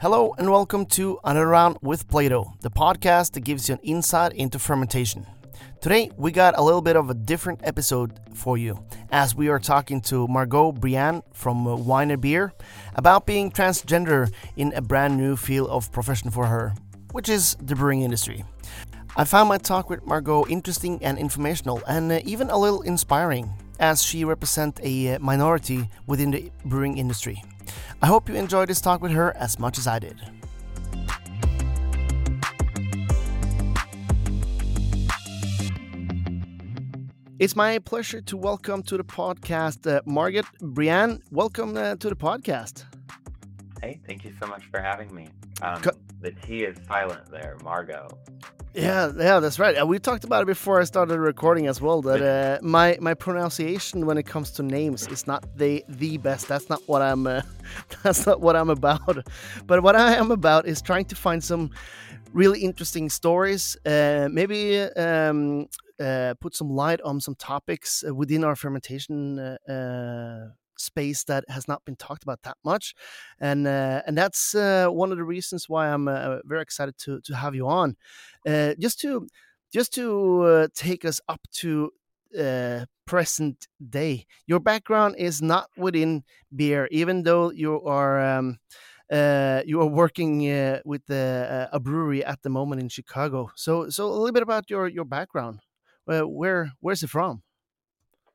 Hello and welcome to Another Round with Plaato, the podcast that gives you an insight into fermentation. Today we got a little bit of a different episode for you, as we are talking to Margot Briane from Whiner Beer about being transgender in a brand new field of profession for her, which is the brewing industry. I found my talk with Margot interesting and informational, and uh, even a little inspiring, as she represents a uh, minority within the brewing industry. I hope you enjoyed this talk with her as much as I did. It's my pleasure to welcome to the podcast uh, Margot Briane. Welcome uh, to the podcast. Hey, thank you so much for having me. Um, Co- the T is silent there, Margot. Yeah, yeah, that's right. Uh, we talked about it before I started recording as well. That uh, my my pronunciation when it comes to names is not the the best. That's not what I'm. Uh, that's not what I'm about. But what I am about is trying to find some really interesting stories. Uh, maybe um, uh, put some light on some topics uh, within our fermentation uh, space that has not been talked about that much, and uh, and that's uh, one of the reasons why I'm uh, very excited to to have you on, just to just to take us up to present day. Your background is not within beer, even though you are. Um, uh, you are working uh, with uh, a brewery at the moment in Chicago. So, so a little bit about your your background. where where's it from?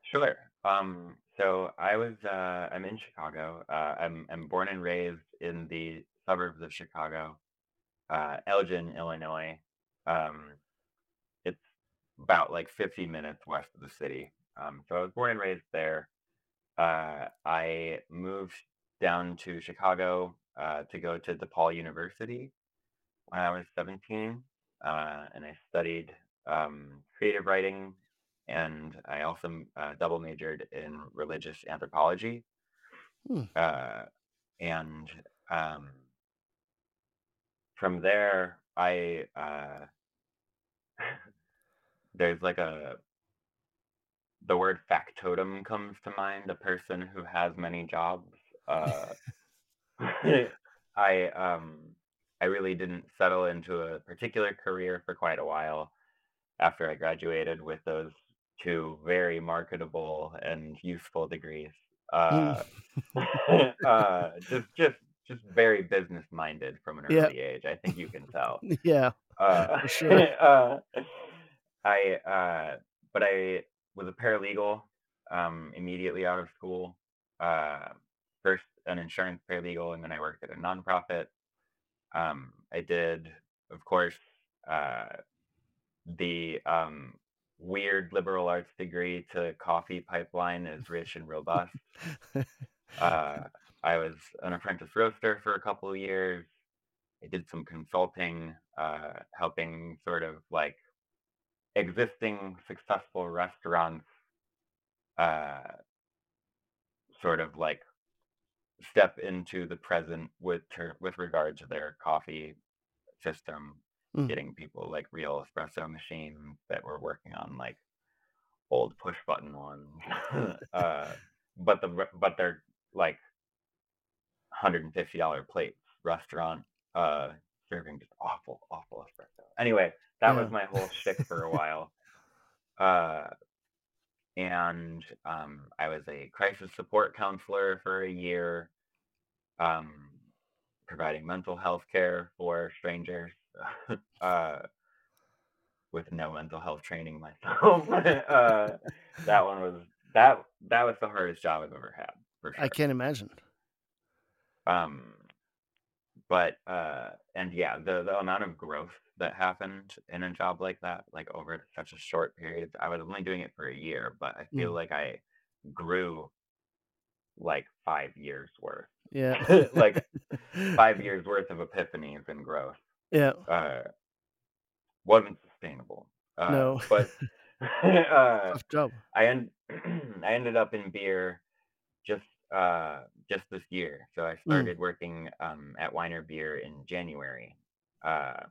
Sure. Um, so I was uh, I'm in Chicago. Uh, I'm I'm born and raised in the suburbs of Chicago, uh, Elgin, Illinois. Um, it's about like 50 minutes west of the city. Um, so I was born and raised there. Uh, I moved down to Chicago uh, to go to DePaul University when I was 17, uh, and I studied um, creative writing and I also uh, double majored in religious anthropology. Hmm. Uh, and um, from there, I uh, there's like a the word factotum comes to mind. A person who has many jobs. Uh, I um I really didn't settle into a particular career for quite a while after I graduated with those two very marketable and useful degrees. Uh, uh, just just just very business minded from an Yeah. early age. I think you can tell. yeah, Uh, sure. uh, I uh, but I was a paralegal um, immediately out of school. Uh, first an insurance paralegal, and then I worked at a nonprofit. Um, I did, of course, uh, the um, weird liberal arts degree to coffee pipeline is rich and robust. Uh, I was an apprentice roaster for a couple of years. I did some consulting, uh, helping sort of like existing successful restaurants uh, sort of like step into the present with ter- with regard to their coffee system Mm. getting people like real espresso machines that were working on like old push button ones uh, but the but they're like $150 plates restaurant uh serving just awful awful espresso anyway that Yeah. was my whole shtick for a while uh and um i was a crisis support counselor for a year um providing mental health care for strangers uh with no mental health training myself uh that one was that that was the hardest job i've ever had for sure I can't imagine. um but uh and yeah the the amount of growth that happened in a job like that like over such a short period i was only doing it for a year but i feel Mm. like i grew like five years worth Yeah. like five years worth of epiphanies and growth Yeah. uh wasn't sustainable uh No. but uh Tough job. I end I ended up in beer just uh just this year. So I Mm. started working um at Whiner Beer in January. Uh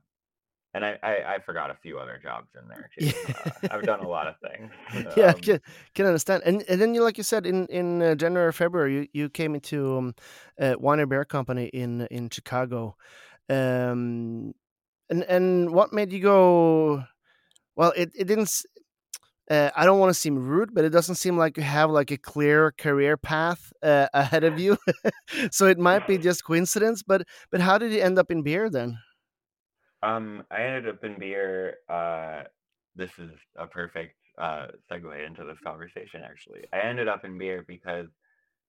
and I, I, I forgot a few other jobs in there too. Uh, I've done a lot of things. yeah, Um, can, can understand. And and then you, like you said, in in uh, January, or February, you, you came into um, uh, Whiner Beer Company in in Chicago. Um, and and what made you go? Well, it it didn't. Uh, I don't want to seem rude, but it doesn't seem like you have like a clear career path uh, ahead of you. so it might be just coincidence. But but how did you end up in beer then? um, I ended up in beer. Uh, this is a perfect uh, segue into this conversation. Actually, I ended up in beer because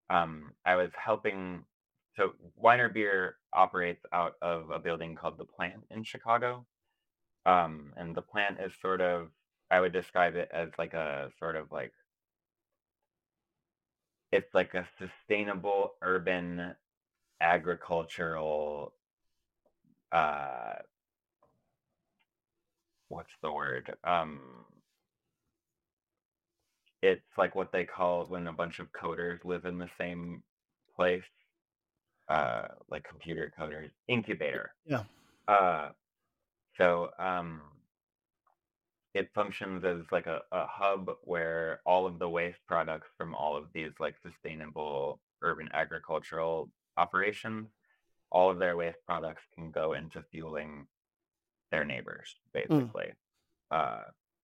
um, I was helping. So Whiner Beer operates out of a building called the Plant in Chicago, um, and the plant is sort of. I would describe it as like a sort of like it's like a sustainable urban agricultural uh what's the word um it's like what they call when a bunch of coders live in the same place uh like computer coders incubator. Yeah. uh so um it functions as like a, a hub where all of the waste products from all of these like sustainable urban agricultural operations all of their waste products can go into fueling their neighbors basically. Uh,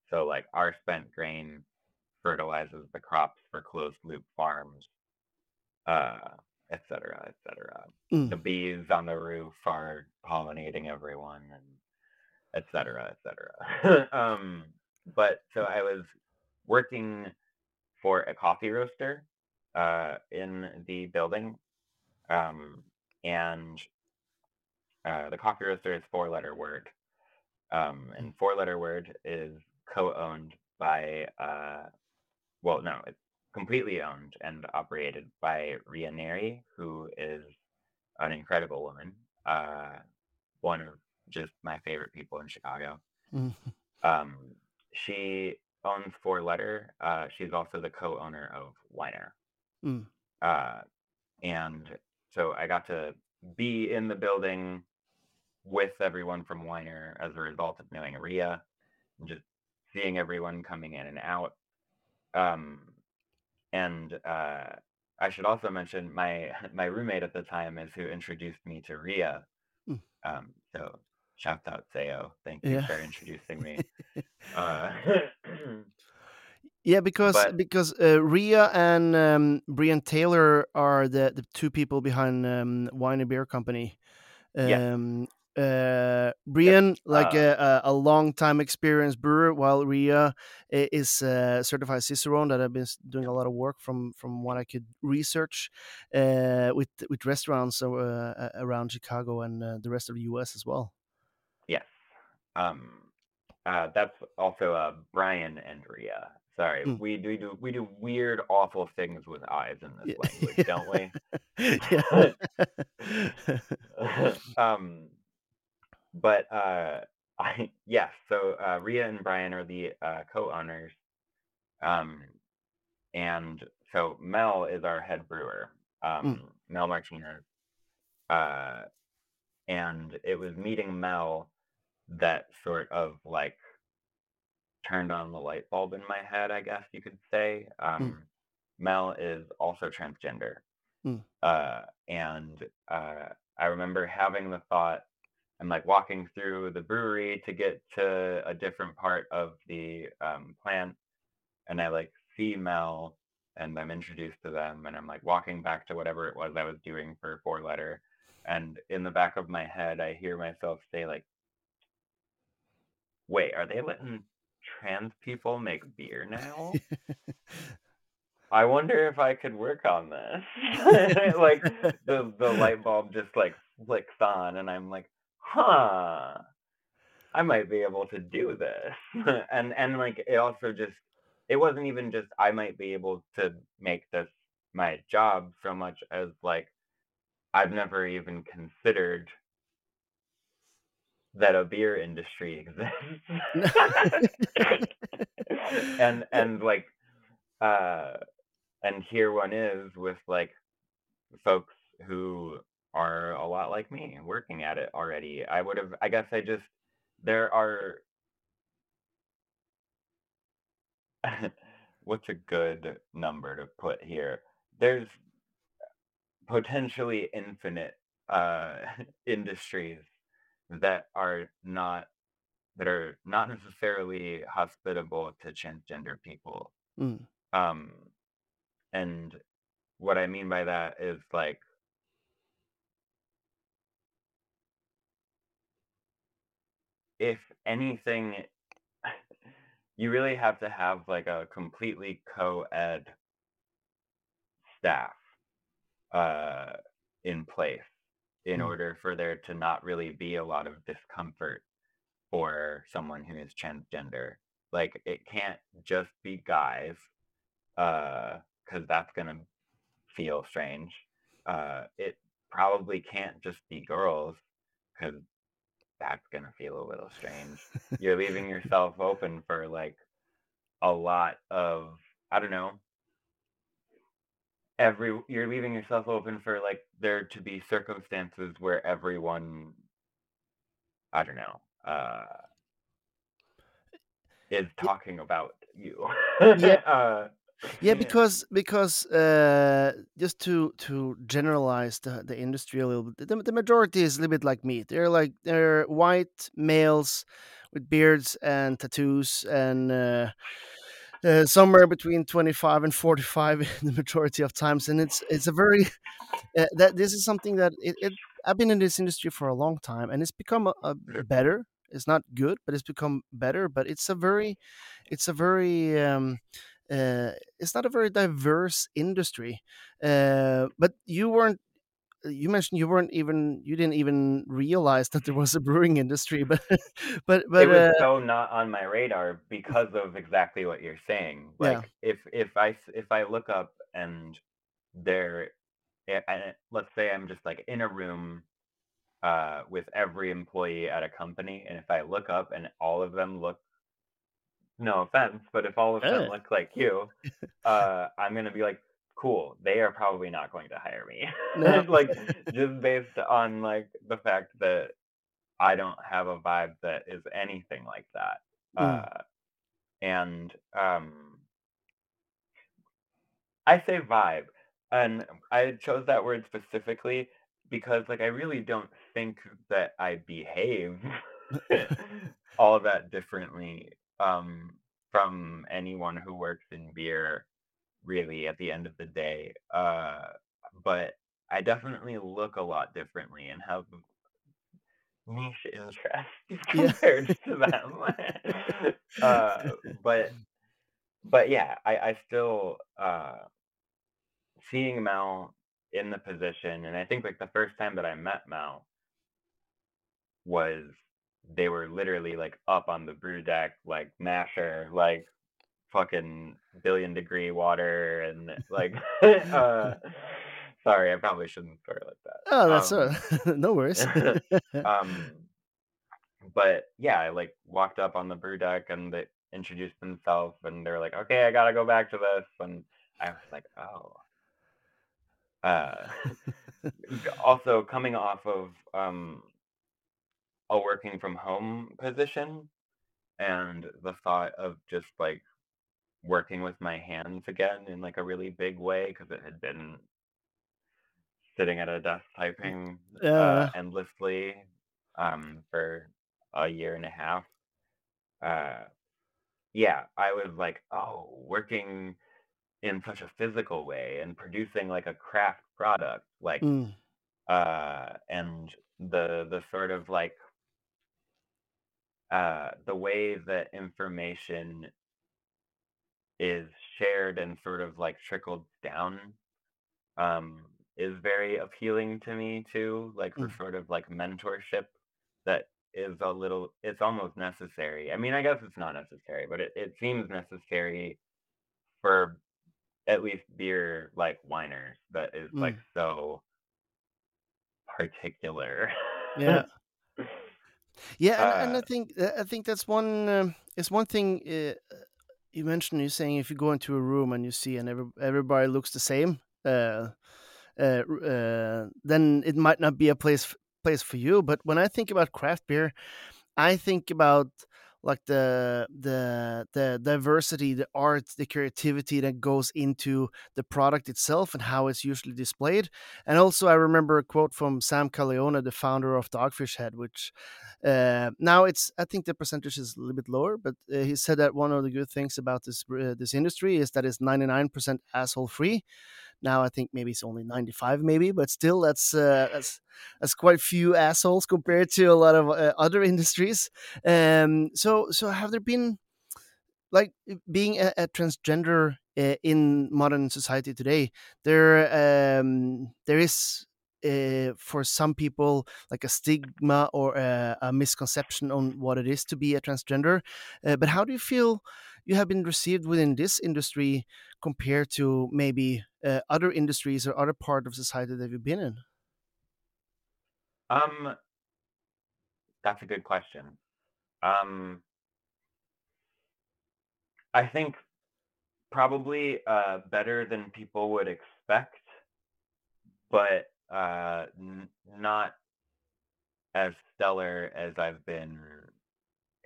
so like our spent grain fertilizes the crops for closed loop farms. Uh, et cetera et cetera Mm. the bees on the roof are pollinating everyone and etc., cetera et cetera um, but so i was working for a coffee roaster uh, in the building um, and uh, the coffee roaster is four letter word um, and four letter word is co-owned by uh, well no it's completely owned and operated by ria neri who is an incredible woman uh, one of just my favorite people in chicago Mm. um, she owns four letter uh, she's also the co-owner of Whiner Mm. uh, and so I got to be in the building with everyone from Whiner as a result of knowing Ria and just seeing everyone coming in and out. Um, and uh, I should also mention my my roommate at the time is who introduced me to Ria. Mm. Um, so shout out Sayo, thank you Yeah. for introducing me. Uh, Yeah, because But- because uh, Ria and um, Brian Taylor are the, the two people behind um, Whiner Beer Company. Um, uh, Brian, like uh, a, a, a long time experienced brewer, while Ria is uh, certified Cicerone that I've been doing a lot of work from from what I could research uh, with with restaurants uh, uh, around Chicago and uh, the rest of the U.S. as well. Yes. Um, uh, that's also uh, Brian and Ria. Sorry, Mm. we do, do we do weird, awful things with eyes in this Yeah. language, don't we? um, but uh, I yes. So uh, Ria and Brian are the uh, co-owners, um, and so Mel is our head brewer, um, Mel Martinez, uh, and it was meeting Mel that sort of like turned on the light bulb in my head, I guess you could say. Um, Mel is also transgender. Mm. Uh, and uh, I remember having the thought, I'm like walking through the brewery to get to a different part of the um, plant, and I like see Mel and I'm introduced to them, and I'm like walking back to whatever it was I was doing for four letter. And in the back of my head, I hear myself say, like, wait, are they letting trans people make beer now? I wonder if I could work on this. like the the light bulb just like flicks on and I'm like, huh. I might be able to do this. and and like it also just it wasn't even just I might be able to make this my job so much as like I've never even considered that a beer industry exists. and and like uh and here one is with like folks who are a lot like me working at it already. I would have I guess I just there are what's a good number to put here? There's potentially infinite uh, industries that are not that are not necessarily hospitable to transgender people. Mm. Um, and what I mean by that is like if anything you really have to have like a completely co-ed staff uh, in place in Mm. order for there to not really be a lot of discomfort for someone who is transgender. Like it can't just be guys, because that's gonna feel strange. Uh, it probably can't just be girls, because that's gonna feel a little strange. You're leaving yourself open for like a lot of I don't know. Every you're leaving yourself open for like there to be circumstances where everyone I don't know, uh is talking about you. Yeah, uh yeah, because because uh, just to to generalize the, the industry a little bit, the, the majority is a little bit like me. They're like they're white males with beards and tattoos and uh, uh, somewhere between 25 and 45 in the majority of times and it's it's a very uh, that this is something that it, it i've been in this industry for a long time and it's become a, a better it's not good but it's become better but it's a very it's a very um uh, it's not a very diverse industry uh, but you weren't you mentioned you weren't even you didn't even realize that there was a brewing industry but but but it was uh, so not on my radar because of exactly what you're saying. yeah Like if if I if I look up and there and let's say I'm just like in a room uh with every employee at a company and if I look up and all of them look no offense, but if all of them yeah look like you, uh, I'm gonna be like, cool, they are probably not going to hire me. no like just based on like the fact that I don't have a vibe that is anything like that. Mm, Uh, and um, I say vibe, and I chose that word specifically because like I really don't think that I behave all that differently um, from anyone who works in beer, really, at the end of the day. Uh, but I definitely look a lot differently and have niche interests compared to them. uh, but but yeah, I, I still uh, seeing Mel in the position, and I think like the first time that I met Mel was they were literally like up on the brew deck, like masher, like fucking billion degree water, and like uh, sorry, I probably shouldn't start like that. oh that's uh, Um, no worries um, but yeah, I like walked up on the brew deck and they introduced themselves, and they're like, "Okay, I gotta go back to this," and I was like, "Oh." Uh, also coming off of um a working from home position and the thought of just like working with my hands again in like a really big way because it had been sitting at a desk typing uh, yeah endlessly um, for a year and a half. Uh, yeah, I was like, oh, working in such a physical way and producing like a craft product, like, mm, uh, and the the sort of like uh, the way that information is shared and sort of like trickled down um, is very appealing to me too, like for mm, sort of like mentorship that is a little, it's almost necessary. I mean, I guess it's not necessary, but it, it seems necessary for at least beer like Whiner's that is like mm. so particular. yeah Yeah, and, and uh, I think uh, I think that's one um, it's one thing uh, you mentioned. You're saying if you go into a room and you see and every, everybody looks the same, uh, uh, uh, then it might not be a place place for you. But when I think about craft beer, I think about like the the the diversity, the art, the creativity that goes into the product itself and how it's usually displayed. And also, I remember a quote from Sam Calagione, the founder of Dogfish Head, which uh, now it's I think the percentage is a little bit lower, but uh, he said that one of the good things about this uh, this industry is that it's ninety nine percent asshole free. Now I think maybe it's only 95, maybe, but still that's uh, that's that's quite few assholes compared to a lot of uh, other industries. Um, so so have there been like being a, a transgender uh, in modern society today? There um, there is uh, for some people like a stigma or a, a, misconception on what it is to be a transgender. Uh, but how do you feel you have been received within this industry compared to maybe uh, other industries or other part of society that you've been in? Um, that's a good question. Um, I think probably uh, better than people would expect, but uh, n- not as stellar as I've been.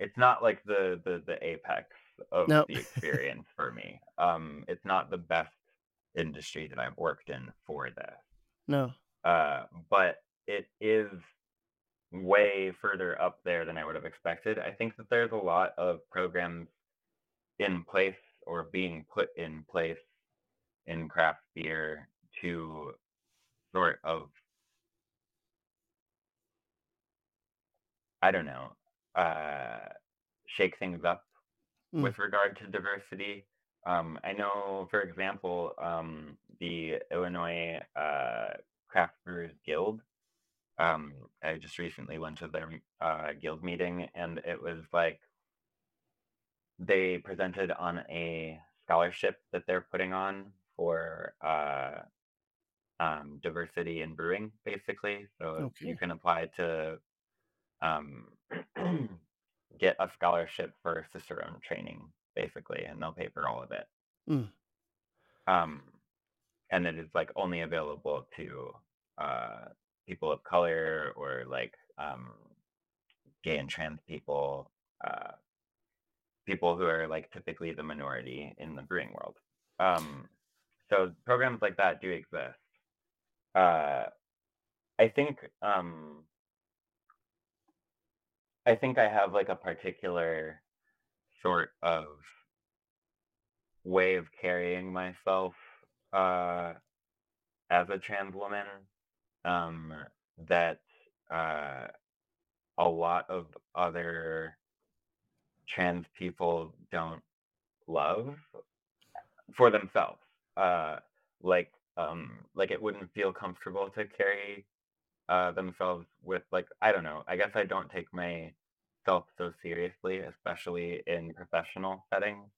It's not like the the the apex of the experience for me. Um, it's not the best industry that I've worked in for this. No. Uh, but it is way further up there than I would have expected. I think that there's a lot of programs in place or being put in place in craft beer to sort of I don't know, uh, shake things up mm. with regard to diversity. Um, I know, for example, um, the Illinois uh, Craft Brewers Guild. Um, I just recently went to their uh, guild meeting, and it was like they presented on a scholarship that they're putting on for uh, um, diversity in brewing, basically. So okay. you can apply to um, get a scholarship for Cicerone training, basically, and they'll pay for all of it. Mm. Um, and it is like only available to uh, people of color or like um, gay and trans people, uh, people who are like typically the minority in the brewing world. Um, so programs like that do exist. Uh, I think um, I think I have like a particular sort of way of carrying myself uh, as a trans woman um, that uh, a lot of other trans people don't love for themselves. Uh, like, um, like it wouldn't feel comfortable to carry uh, themselves with like I don't know. I guess I don't take myself so seriously, especially in professional settings.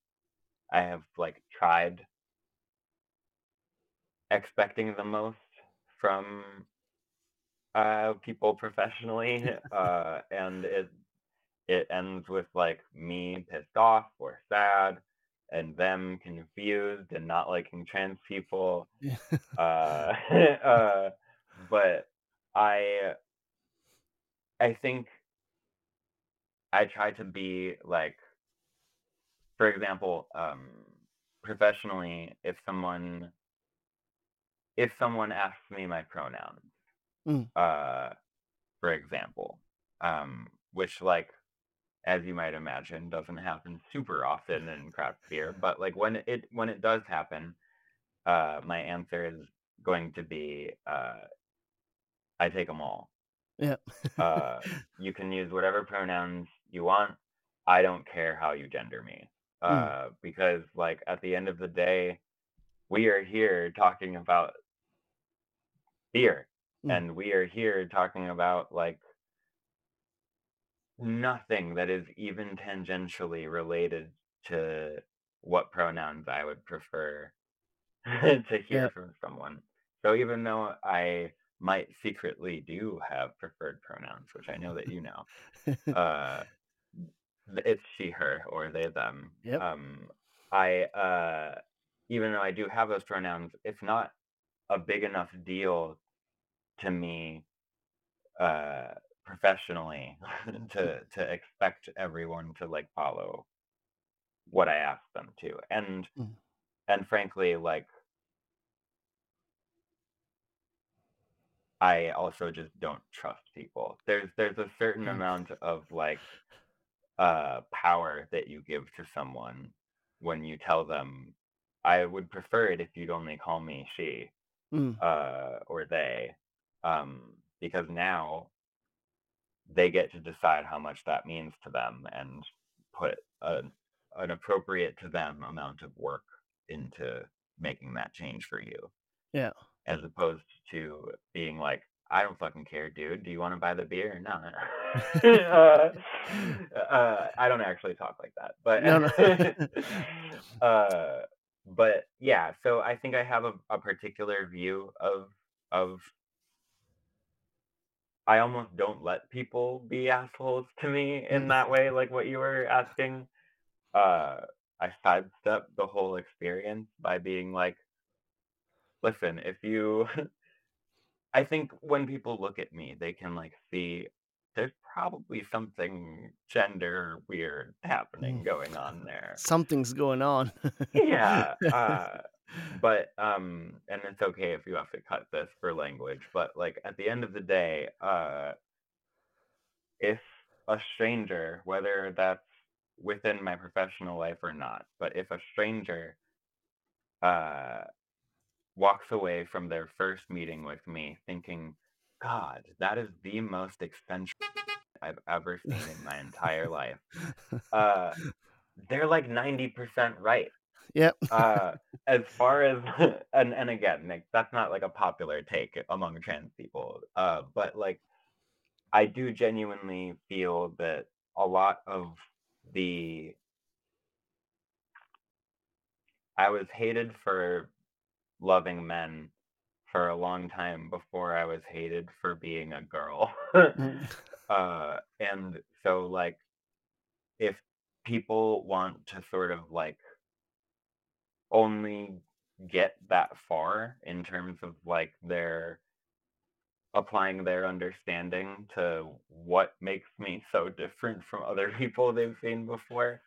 I have like tried expecting the most from uh, people professionally, uh, and it it ends with like me pissed off or sad, and them confused and not liking trans people. uh, uh, but I I think I try to be like for example, um professionally if someone if someone asks me my pronouns, mm. uh for example, um which like as you might imagine doesn't happen super often in craft beer, but like when it when it does happen, uh my answer is going to be uh I take them all. Yeah. uh, you can use whatever pronouns you want. I don't care how you gender me. Hmm. Uh, mm. Because, like, at the end of the day, we are here talking about beer. Mm. And we are here talking about, like, nothing that is even tangentially related to what pronouns I would prefer to hear yeah. from someone. So even though I might secretly do have preferred pronouns, which I know that you know. uh, it's she, her, or they, them. Yep. Um, I, uh, even though I do have those pronouns, it's not a big enough deal to me uh, professionally to to expect everyone to like follow what I ask them to. And Mm. and frankly, like I also just don't trust people. There's there's a certain Mm. amount of like uh power that you give to someone when you tell them I would prefer it if you'd only call me she Mm. uh or they um because now they get to decide how much that means to them and put an an appropriate to them amount of work into making that change for you Yeah. As opposed to being like I don't fucking care, dude. Do you want to buy the beer or not? uh, uh, I don't actually talk like that, but No, no. uh, but yeah. So I think I have a, a particular view of of. I almost don't let people be assholes to me in that way, like what you were asking. Uh, I sidestep the whole experience by being like, listen, if you I think when people look at me, they can like see there's probably something gender weird happening Mm. going on there. Something's going on. Yeah, uh, but um, and it's okay if you have to cut this for language, but like at the end of the day, uh, if a stranger, whether that's within my professional life or not, but if a stranger uh walks away from their first meeting with me thinking, God, that is the most expensive I've ever seen in my entire life. Uh, they're like 90% right. Yep. Uh, as far as, and, and again, Nick, that's not like a popular take among trans people. Uh, but like, I do genuinely feel that a lot of the, I was hated for loving men for a long time before I was hated for being a girl. Mm. uh, and so, like, if people want to sort of like only get that far in terms of like their applying their understanding to what makes me so different from other people they've seen before,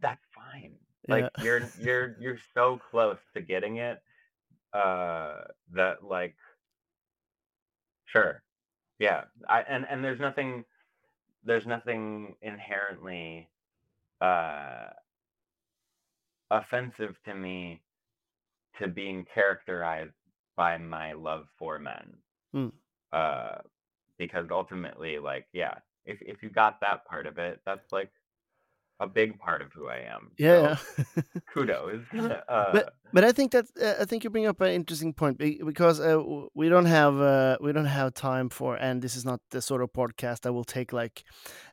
that's fine. Like Yeah. you're you're you're so close to getting it uh that like sure. Yeah. I and and there's nothing there's nothing inherently uh offensive to me to being characterized by my love for men. Mm. uh because ultimately like yeah if if you got that part of it that's like a big part of who i am Yeah. so kudos uh but but I think that uh, I think you bring up an interesting point because uh, we don't have uh, we don't have time for and this is not the sort of podcast that will take like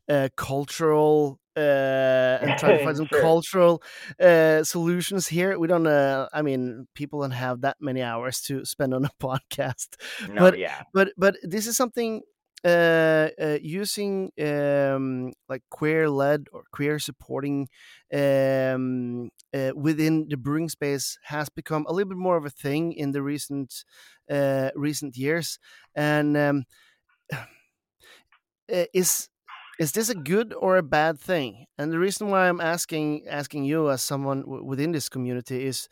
uh, cultural uh, and try to find some Sure. cultural uh, solutions here. We don't. Uh, I mean, people don't have that many hours to spend on a podcast no but- yeah but but this is something uh, uh using um like queer led or queer supporting um uh, within the brewing space has become a little bit more of a thing in the recent uh recent years. And um uh, is is this a good or a bad thing? And the reason why i'm asking asking you as someone within this community is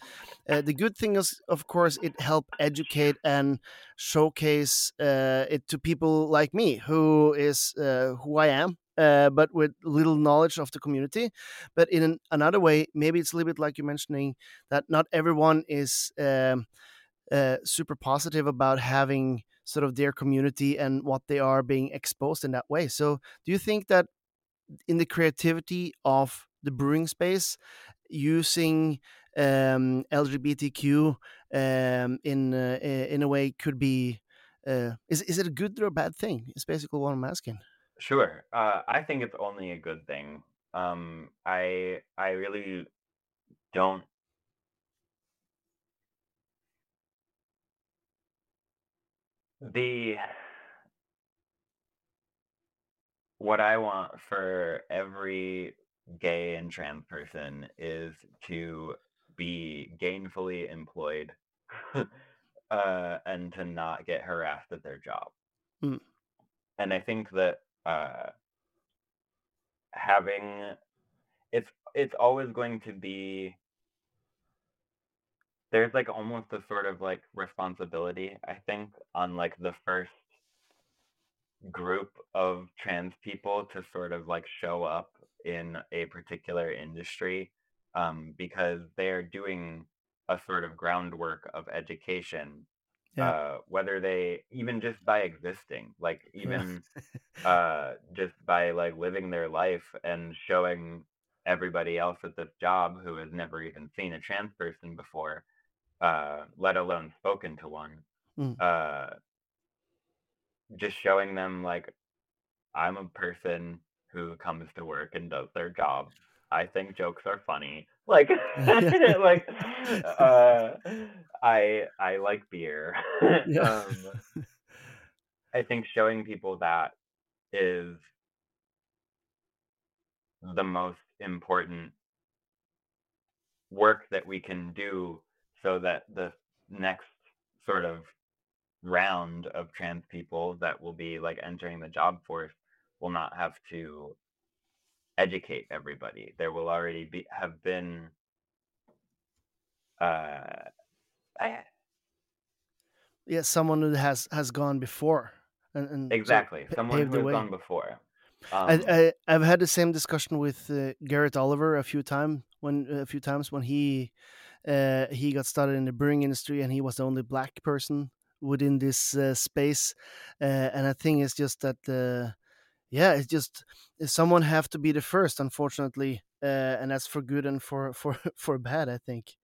uh, the good thing is of course it help educate and showcase uh, it to people like me who is uh, who i am uh, but with little knowledge of the community. But in an, another way maybe it's a little bit like you're mentioning that not everyone is um, uh, super positive about having sort of their community and what they are being exposed in that way. So, do you think that in the creativity of the brewing space, using um, LGBTQ um, in uh, in a way could be uh, is is it a good or a bad thing? It's basically what I'm asking. Sure. Uh, I think it's only a good thing. Um, I I really don't. The what I want for every gay and trans person is to be gainfully employed, uh, and to not get harassed at their job. Mm. and I think that uh, having it's it's always going to be there's like almost a sort of like responsibility I think on like the first group of trans people to sort of like show up in a particular industry um, because they're doing a sort of groundwork of education Yeah. uh, whether they even just by existing like even uh, just by like living their life and showing everybody else at this job who has never even seen a trans person before uh, let alone spoken to one Mm. uh, just showing them like I'm a person who comes to work and does their job. I think jokes are funny. Like like uh I I like beer. Yeah. um I think showing people that is the most important work that we can do so that the next sort of round of trans people that will be like entering the job force will not have to educate everybody. There will already be have been uh I, Yeah, someone who has has gone before and, and exactly pa- someone who has gone before. I, Um I I've had the same discussion with uh, Garrett Oliver a few time when a few times when he uh, he got started in the brewing industry and he was the only black person within this uh, space. Uh, and I think it's just that uh, yeah, it's just someone have to be the first, unfortunately, uh, and that's for good and for for for bad. I think.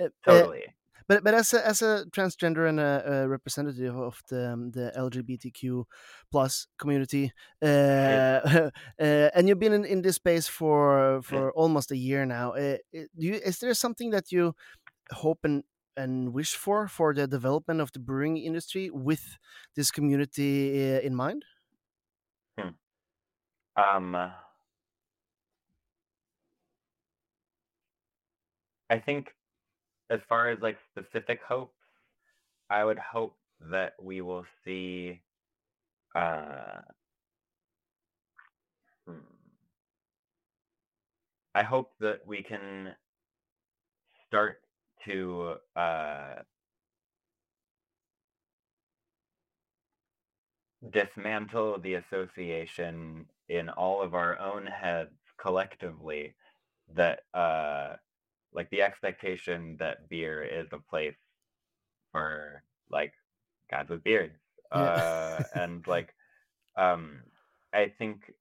Uh, uh, totally. But but as a as a transgender and a, a representative of the um, the LGBTQ plus community, uh, uh, and you've been in, in this space for for almost a year now. Uh, uh, do you is there something that you hope and and wish for for the development of the brewing industry with this community uh, in mind? Hmm. Um I think as far as like specific hopes, I would hope that we will see uh hmm, I hope that we can start to uh dismantle the association in all of our own heads collectively that uh like the expectation that beer is a place for like guys with beards Yeah. uh and like um i think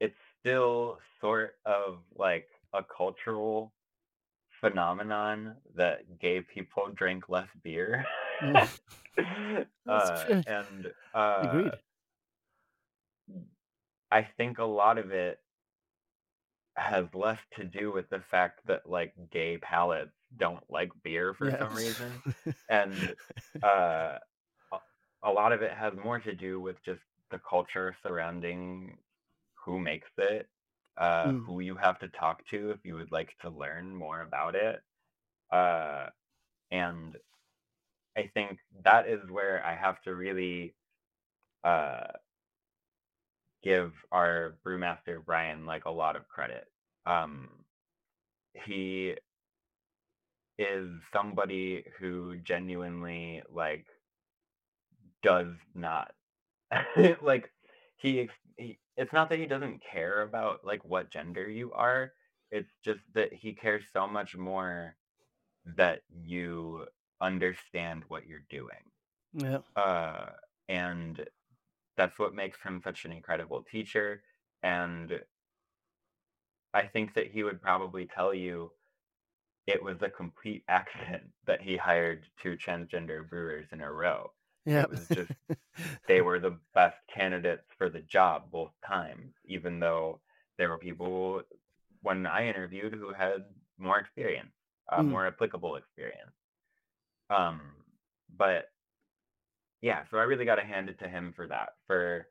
it's still sort of like a cultural phenomenon that gay people drink less beer Mm, uh and uh Agreed. i think a lot of it has less to do with the fact that like gay palates don't like beer for Yeah. some reason and uh a a lot of it has more to do with just the culture surrounding who makes it uh Mm, who you have to talk to if you would like to learn more about it uh and i think that is where i have to really uh give our brewmaster brian like a lot of credit um he is somebody who genuinely like does not like he, he it's not that he doesn't care about like what gender you are it's just that he cares so much more that you understand what you're doing yeah. uh and that's what makes him such an incredible teacher and i think that he would probably tell you it was a complete accident that he hired two transgender brewers in a row Yeah. it was just they were the best candidates for the job both times, even though there were people when I interviewed who had more experience, uh, Mm, more applicable experience. Um, but yeah, so I really got to hand it to him for that. For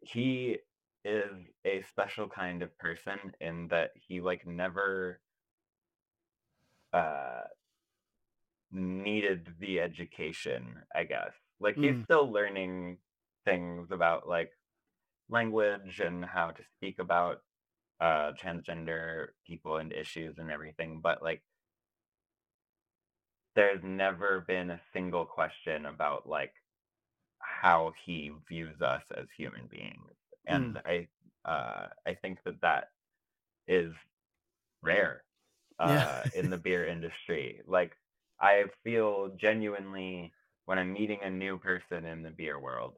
he is a special kind of person in that he like never uh needed the education, I guess. Like he's mm, still learning things about like language and how to speak about uh transgender people and issues and everything but like there's never been a single question about like how he views us as human beings and Mm. i uh i think that that is rare Yeah. uh in the beer industry like i feel genuinely when i'm meeting a new person in the beer world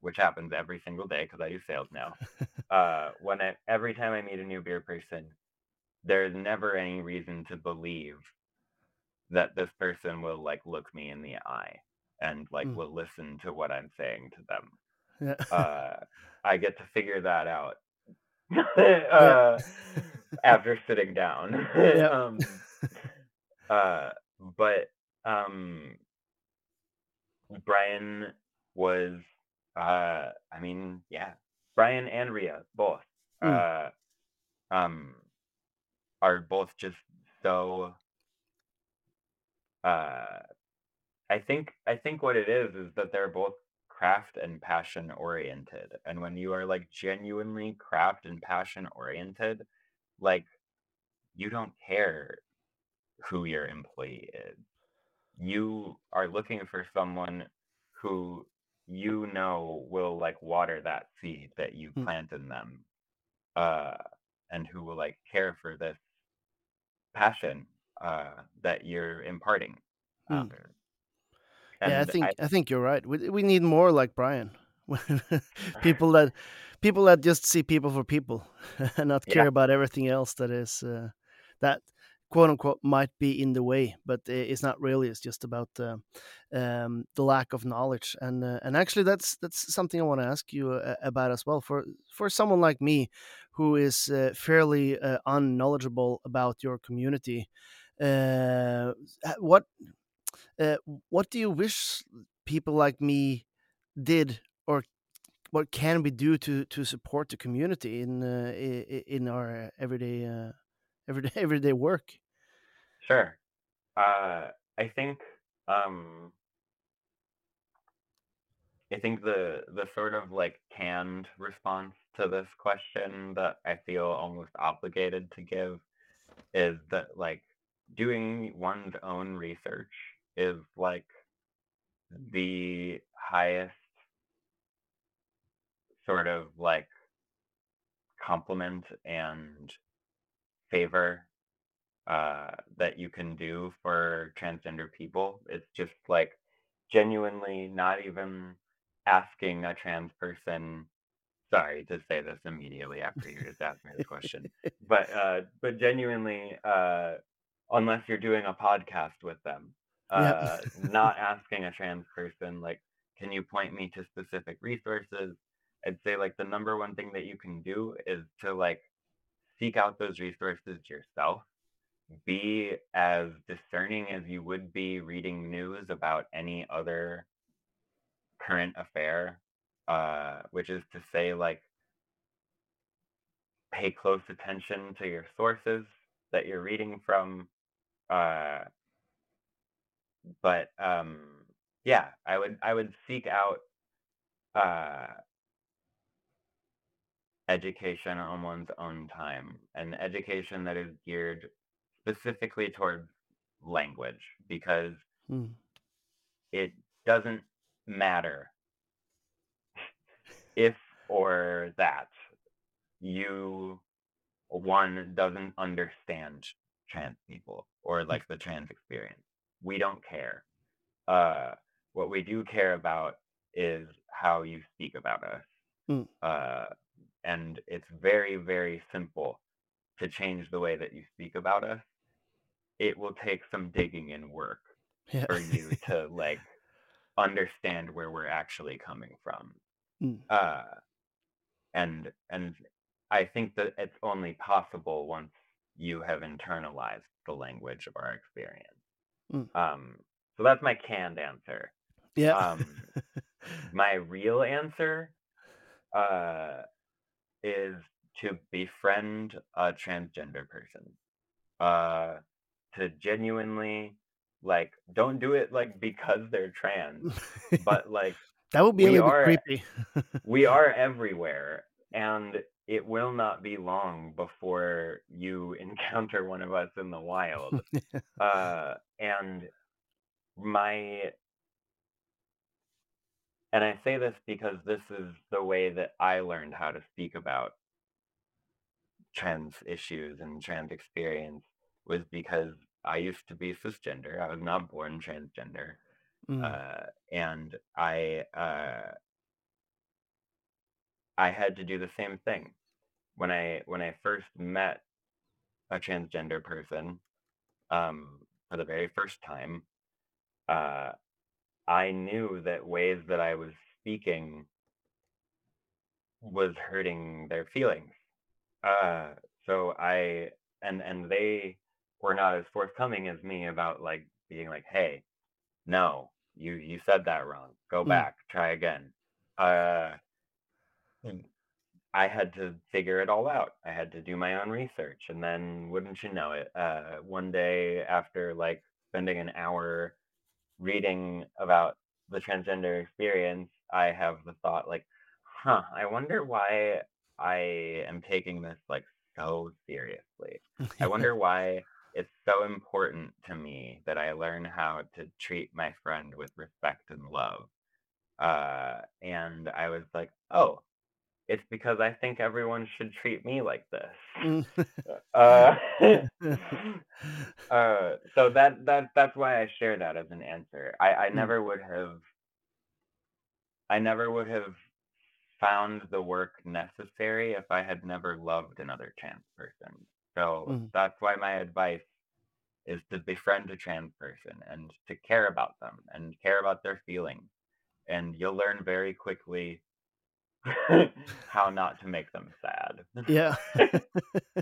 which happens every single day because i do sales now uh when I, every time i meet a new beer person there's never any reason to believe that this person will like look me in the eye and like Mm. will listen to what i'm saying to them Yeah. uh i get to figure that out uh after sitting down Yeah. um uh but um brian was uh i mean yeah brian and ria both Mm. uh um are both just so uh i think i think what it is is that they're both craft and passion oriented and when you are like genuinely craft and passion oriented like you don't care who your employee is you are looking for someone who you know will like water that seed that you Mm. plant in them uh and who will like care for this passion uh that you're imparting Mm. out there Yeah, I think i I think you're right. We we need more like Brian. people that people that just see people for people and not care yeah about everything else that is uh, that quote unquote might be in the way, but it's not really. It's just about uh, um, the lack of knowledge. And uh, and actually, that's that's something I want to ask you uh, about as well. For for someone like me, who is uh, fairly uh, unknowledgeable about your community, uh, what uh, what do you wish people like me did, or what can we do to to support the community in uh, in our everyday uh, everyday everyday work? sure uh i think um i think the the sort of like canned response to this question that i feel almost obligated to give is that like doing one's own research is like the highest sort of like compliment and favor uh, that you can do for transgender people. It's just like genuinely not even asking a trans person. Sorry to say this immediately after you just asked me this question, but uh, but genuinely, uh, unless you're doing a podcast with them, uh, not asking a trans person like, can you point me to specific resources? I'd say like the number one thing that you can do is to like seek out those resources yourself be as discerning as you would be reading news about any other current affair, uh, which is to say, like, pay close attention to your sources that you're reading from. Uh, but um, yeah, I would I would seek out uh, education on one's own time, and education that is geared specifically towards language because Mm. it doesn't matter if or that you one doesn't understand trans people or like the trans experience we don't care uh what we do care about is how you speak about us Mm. uh and it's very very simple to change the way that you speak about us it will take some digging and work Yeah. for you to like understand where we're actually coming from Mm. uh and and i think that it's only possible once you have internalized the language of our experience Mm. um so that's my canned answer Yeah. um my real answer uh is to befriend a transgender person uh to genuinely like don't do it like because they're trans but like That would be a little are creepy. we are everywhere, and it will not be long before you encounter one of us in the wild. uh, and my and I say this because this is the way that I learned how to speak about trans issues and trans experience was because I used to be cisgender. I was not born transgender. Mm. Uh, and I uh, I had to do the same thing when I when I first met a transgender person um, for the very first time. Uh, I knew that ways that I was speaking was hurting their feelings. Uh, so I and and they were not as forthcoming as me about like being like, hey, no, you you said that wrong. Go Mm. back, try again. Uh, and I had to figure it all out. I had to do my own research, and then wouldn't you know it, uh, one day after like spending an hour reading about the transgender experience, I have the thought like, huh, I wonder why I am taking this like so seriously. I wonder why it's so important to me that I learn how to treat my friend with respect and love. Uh, and I was like, oh, it's because I think everyone should treat me like this. Mm. Uh, uh, so that that that's why I share that as an answer. I, I Mm. never would have I never would have found the work necessary if I had never loved another trans person. So Mm. that's why my advice is to befriend a trans person and to care about them and care about their feelings. And you'll learn very quickly how not to make them sad. yeah,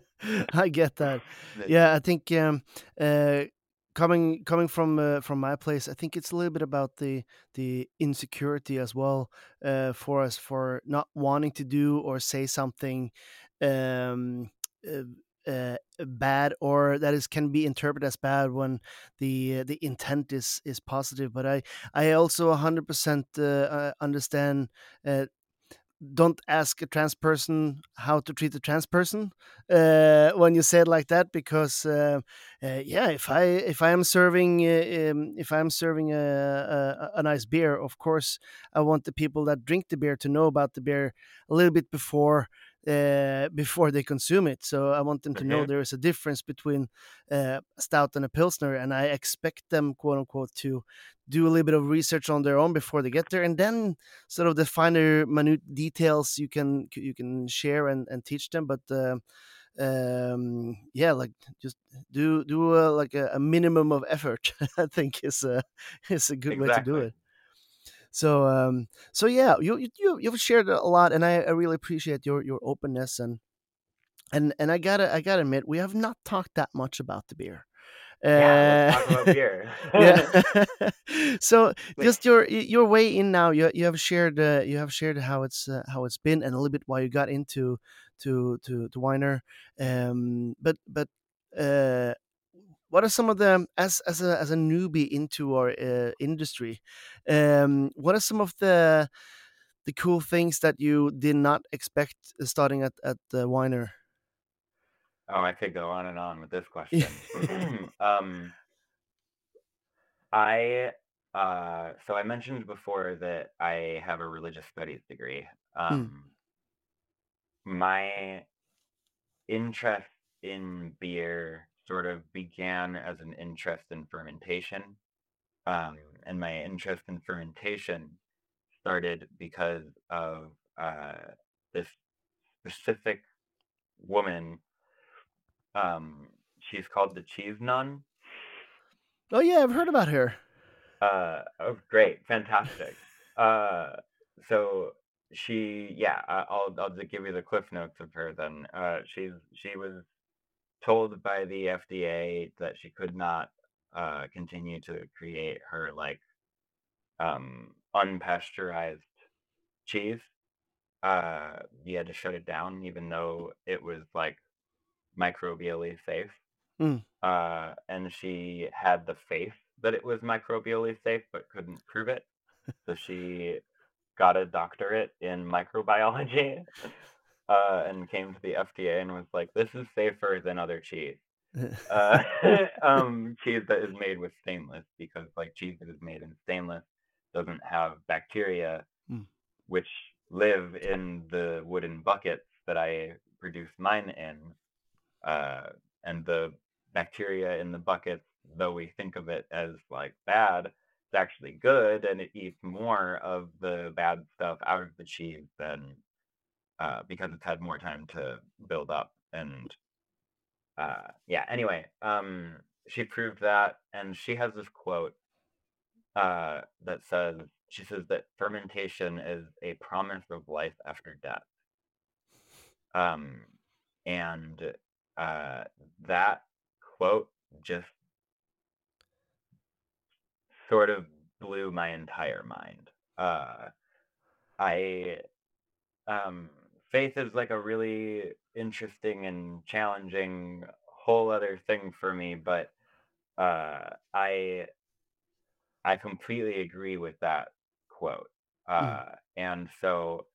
I get that. Yeah, I think um, uh, coming coming from uh, from my place, I think it's a little bit about the the insecurity as well uh, for us for not wanting to do or say something um, uh, uh, bad or that is can be interpreted as bad when the uh, the intent is is positive. But I I also 100% uh, uh, understand. Don't ask a trans person how to treat a trans person uh, when you say it like that because uh, uh, yeah if i if i am serving uh, um, if i'm serving a, a, a nice beer of course i want the people that drink the beer to know about the beer a little bit before uh, before they consume it. So i want them to know there is a difference between uh, a stout and a pilsner and i expect them quote unquote to do a little bit of research on their own before they get there and then sort of the finer minute details you can you can share and, and teach them. But uh, um yeah like just do do a, like a, a minimum of effort i think is a is a good way to do it so um so yeah you you you've shared a lot and i, I really appreciate your your openness and and and i gotta i gotta admit we have not talked that much about the beer. Yeah, Uh, beer. yeah. So just your your way in now you you have shared uh, you have shared how it's uh, how it's been and a little bit why you got into to to to Whiner um but but uh what are some of the as as a as a newbie into our uh, industry um what are some of the the cool things that you did not expect uh, starting at at the Whiner oh, I could go on and on with this question. um, I uh, so I mentioned before that I have a religious studies degree. Mm, Um, my interest in beer sort of began as an interest in fermentation. Um, and my interest in fermentation started because of uh, this specific woman. Um, she's called the Cheese Nun. oh yeah I've heard about her Uh, oh, great, fantastic. Uh, so she, yeah, I'll I'll just give you the cliff notes of her. Then, uh, she's she was told by the FDA that she could not uh continue to create her like um unpasteurized cheese. Uh, he had to shut it down, even though it was like microbially safe. Mm, Uh, and she had the faith that it was microbially safe, but couldn't prove it. So she got a doctorate in microbiology uh, and came to the FDA and was like, "This is safer than other cheese." uh, um, cheese that is made with stainless because like cheese that is made in stainless doesn't have bacteria Mm. which live in the wooden buckets that I produce mine in. Uh, and the bacteria in the buckets, though we think of it as like bad, it's actually good and it eats more of the bad stuff out of the cheese than uh, because it's had more time to build up and uh, yeah anyway um, she proved that and she has this quote uh, that says she says that fermentation is a promise of life after death. Um, and uh, that quote just sort of blew my entire mind. Uh, i um, faith is like a really interesting and challenging whole other thing for me but uh, i i completely agree with that quote uh, and so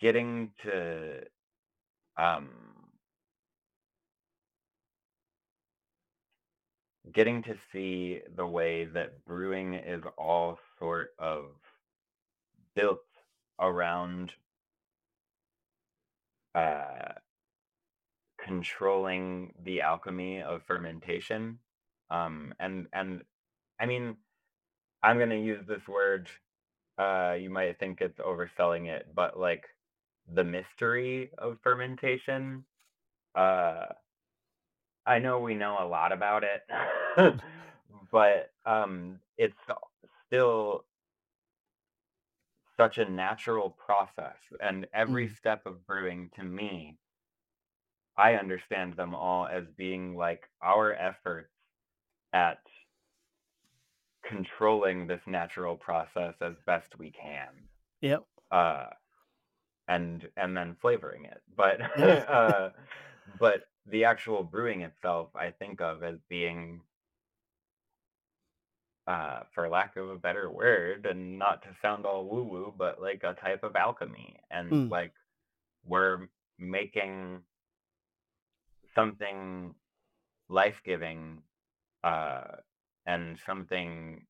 getting to um, getting to see the way that brewing is all sort of built around uh, controlling the alchemy of fermentation um, and and i mean i'm going to use this word uh, you might think it's overselling it but like the mystery of fermentation uh, i know we know a lot about it but um, it's still such a natural process and every Mm. step of brewing to me i understand them all as being like our efforts at controlling this natural process as best we can Yep. uh and and then flavoring it but uh but the actual brewing itself i think of as being uh for lack of a better word and not to sound all woo woo but like a type of alchemy and Mm. like we're making something life-giving uh and something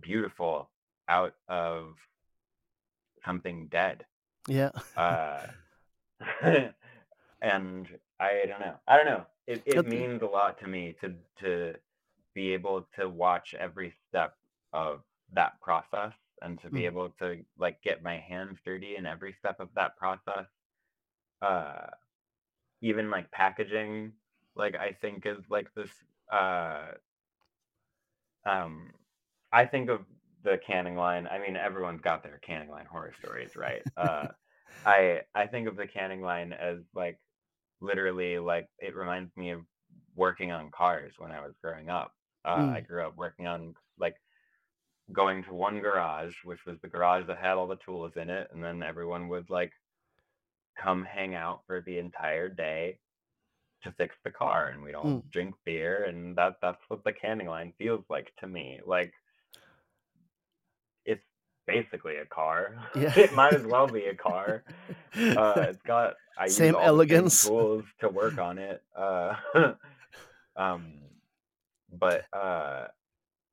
beautiful out of something dead Yeah. uh and i don't know i don't know it, it means a lot to me to to be able to watch every step of that process and to be Mm. able to like get my hands dirty in every step of that process uh even like packaging like i think is like this uh um i think of the canning line i mean everyone's got their canning line horror stories right uh I I think of the canning line as like literally like it reminds me of working on cars when I was growing up. Uh, I Mm. grew up working on like going to one garage, which was the garage that had all the tools in it, and then everyone would like come hang out for the entire day to fix the car, and we'd all Mm. drink beer, and that that's what the canning line feels like to me. Like it's basically a car. Yeah. it might as well be a car. Uh, it's got I use Same all the elegance. tools to work on it. Uh, um, but uh,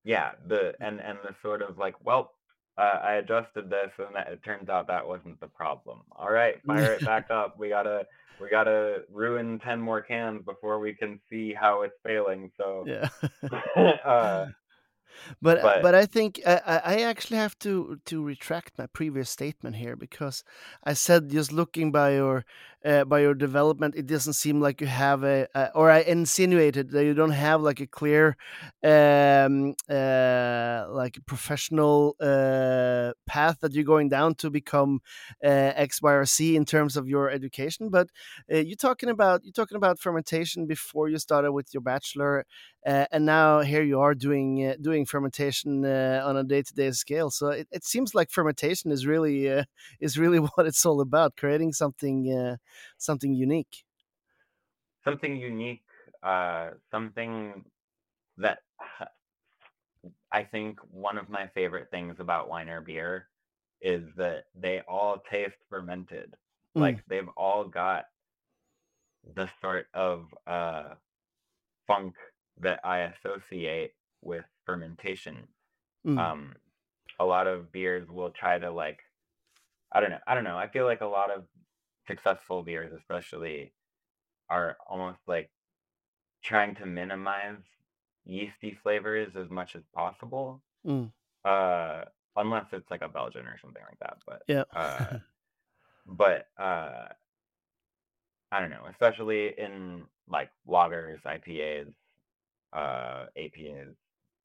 yeah, the and and the sort of like, well, uh, I adjusted this, and that, it turns out that wasn't the problem. All right, fire it back up. We gotta we gotta ruin ten more cans before we can see how it's failing. So, yeah. uh, but But- but I think I, I I actually have to to retract my previous statement here because I said just looking by your uh, by your development, it doesn't seem like you have a, a or I insinuated that you don't have like a clear um uh like professional uh path that you're going down to become uh, X, Y, or Z in terms of your education. But uh, you're talking about you're talking about fermentation before you started with your bachelor, uh, and now here you are doing uh, doing fermentation uh, on a day to day scale. So it, it seems like fermentation is really uh, is really what it's all about, creating something uh, something unique. something unique, uh, something that I think one of my favorite things about Whiner beer is that they all taste fermented. Mm. Like they've all got the sort of uh, funk that I associate with fermentation. Mm. Um, a lot of beers will try to like, I don't know, I don't know. I feel like a lot of successful beers, especially, are almost like trying to minimize yeasty flavors as much as possible. Mm. Uh, unless it's like a Belgian or something like that. But Yeah. uh, but uh, I don't know, especially in like lagers, IPAs, uh, APAs,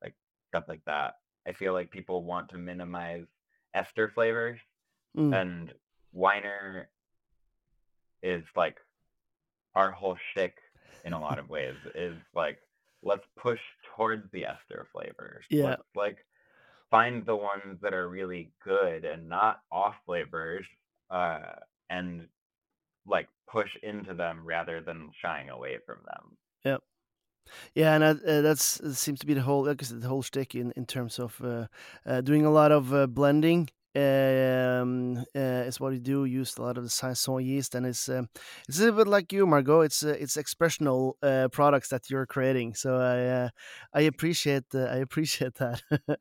like stuff like that. I feel like people want to minimize ester flavors, Mm. and Whiner is like our whole shtick in a lot of ways is like let's push towards the ester flavors. Yeah. Let's like find the ones that are really good and not off flavors, uh, and like push into them rather than shying away from them. Yeah, and that, uh, seems to be the whole, like I said, the whole shtick in, in terms of uh, uh, doing a lot of uh, blending. Um, uh, is what you do. Use a lot of the saison yeast, and it's um, it's a little bit like you, Margot. It's it's expressional products that you're creating. So I I appreciate I appreciate that.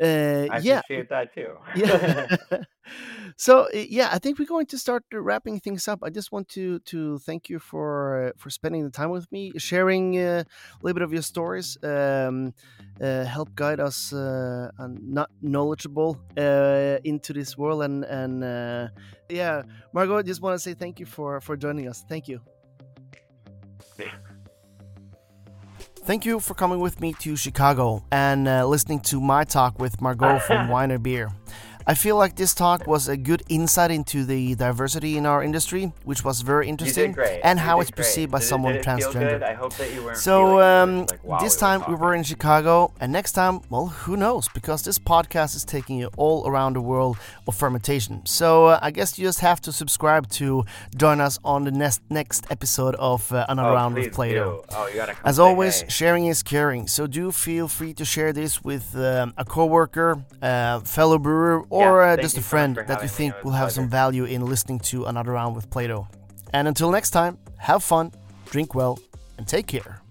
uh, I yeah, appreciate that too. yeah. so uh, yeah, I think we're going to start wrapping things up. I just want to to thank you for uh, for spending the time with me, sharing uh, a little bit of your stories, um, uh, help guide us uh, and not knowledgeable uh, into this world, and and uh, yeah, Margot, I just want to say thank you for for joining us. Thank you. Thank you for coming with me to Chicago and uh, listening to my talk with Margot from Whiner Beer. I feel like this talk was a good insight into the diversity in our industry, which was very interesting, and You how it's great. perceived by Did someone it transgender. good? I hope that you weren't So um, like, while this time we were in Chicago, and next time, well, who knows? Because this podcast is taking you all around the world of fermentation. So uh, I guess you just have to subscribe to join us on the next next episode of uh, Another Oh, Round with Plaato. Oh, you gotta As always, hey. sharing is caring. So do feel free to share this with um, a coworker, a fellow brewer, or uh, just a you so much friend for that you think will have some value in listening to another round with Plaato. And until next time, have fun, drink well, and take care.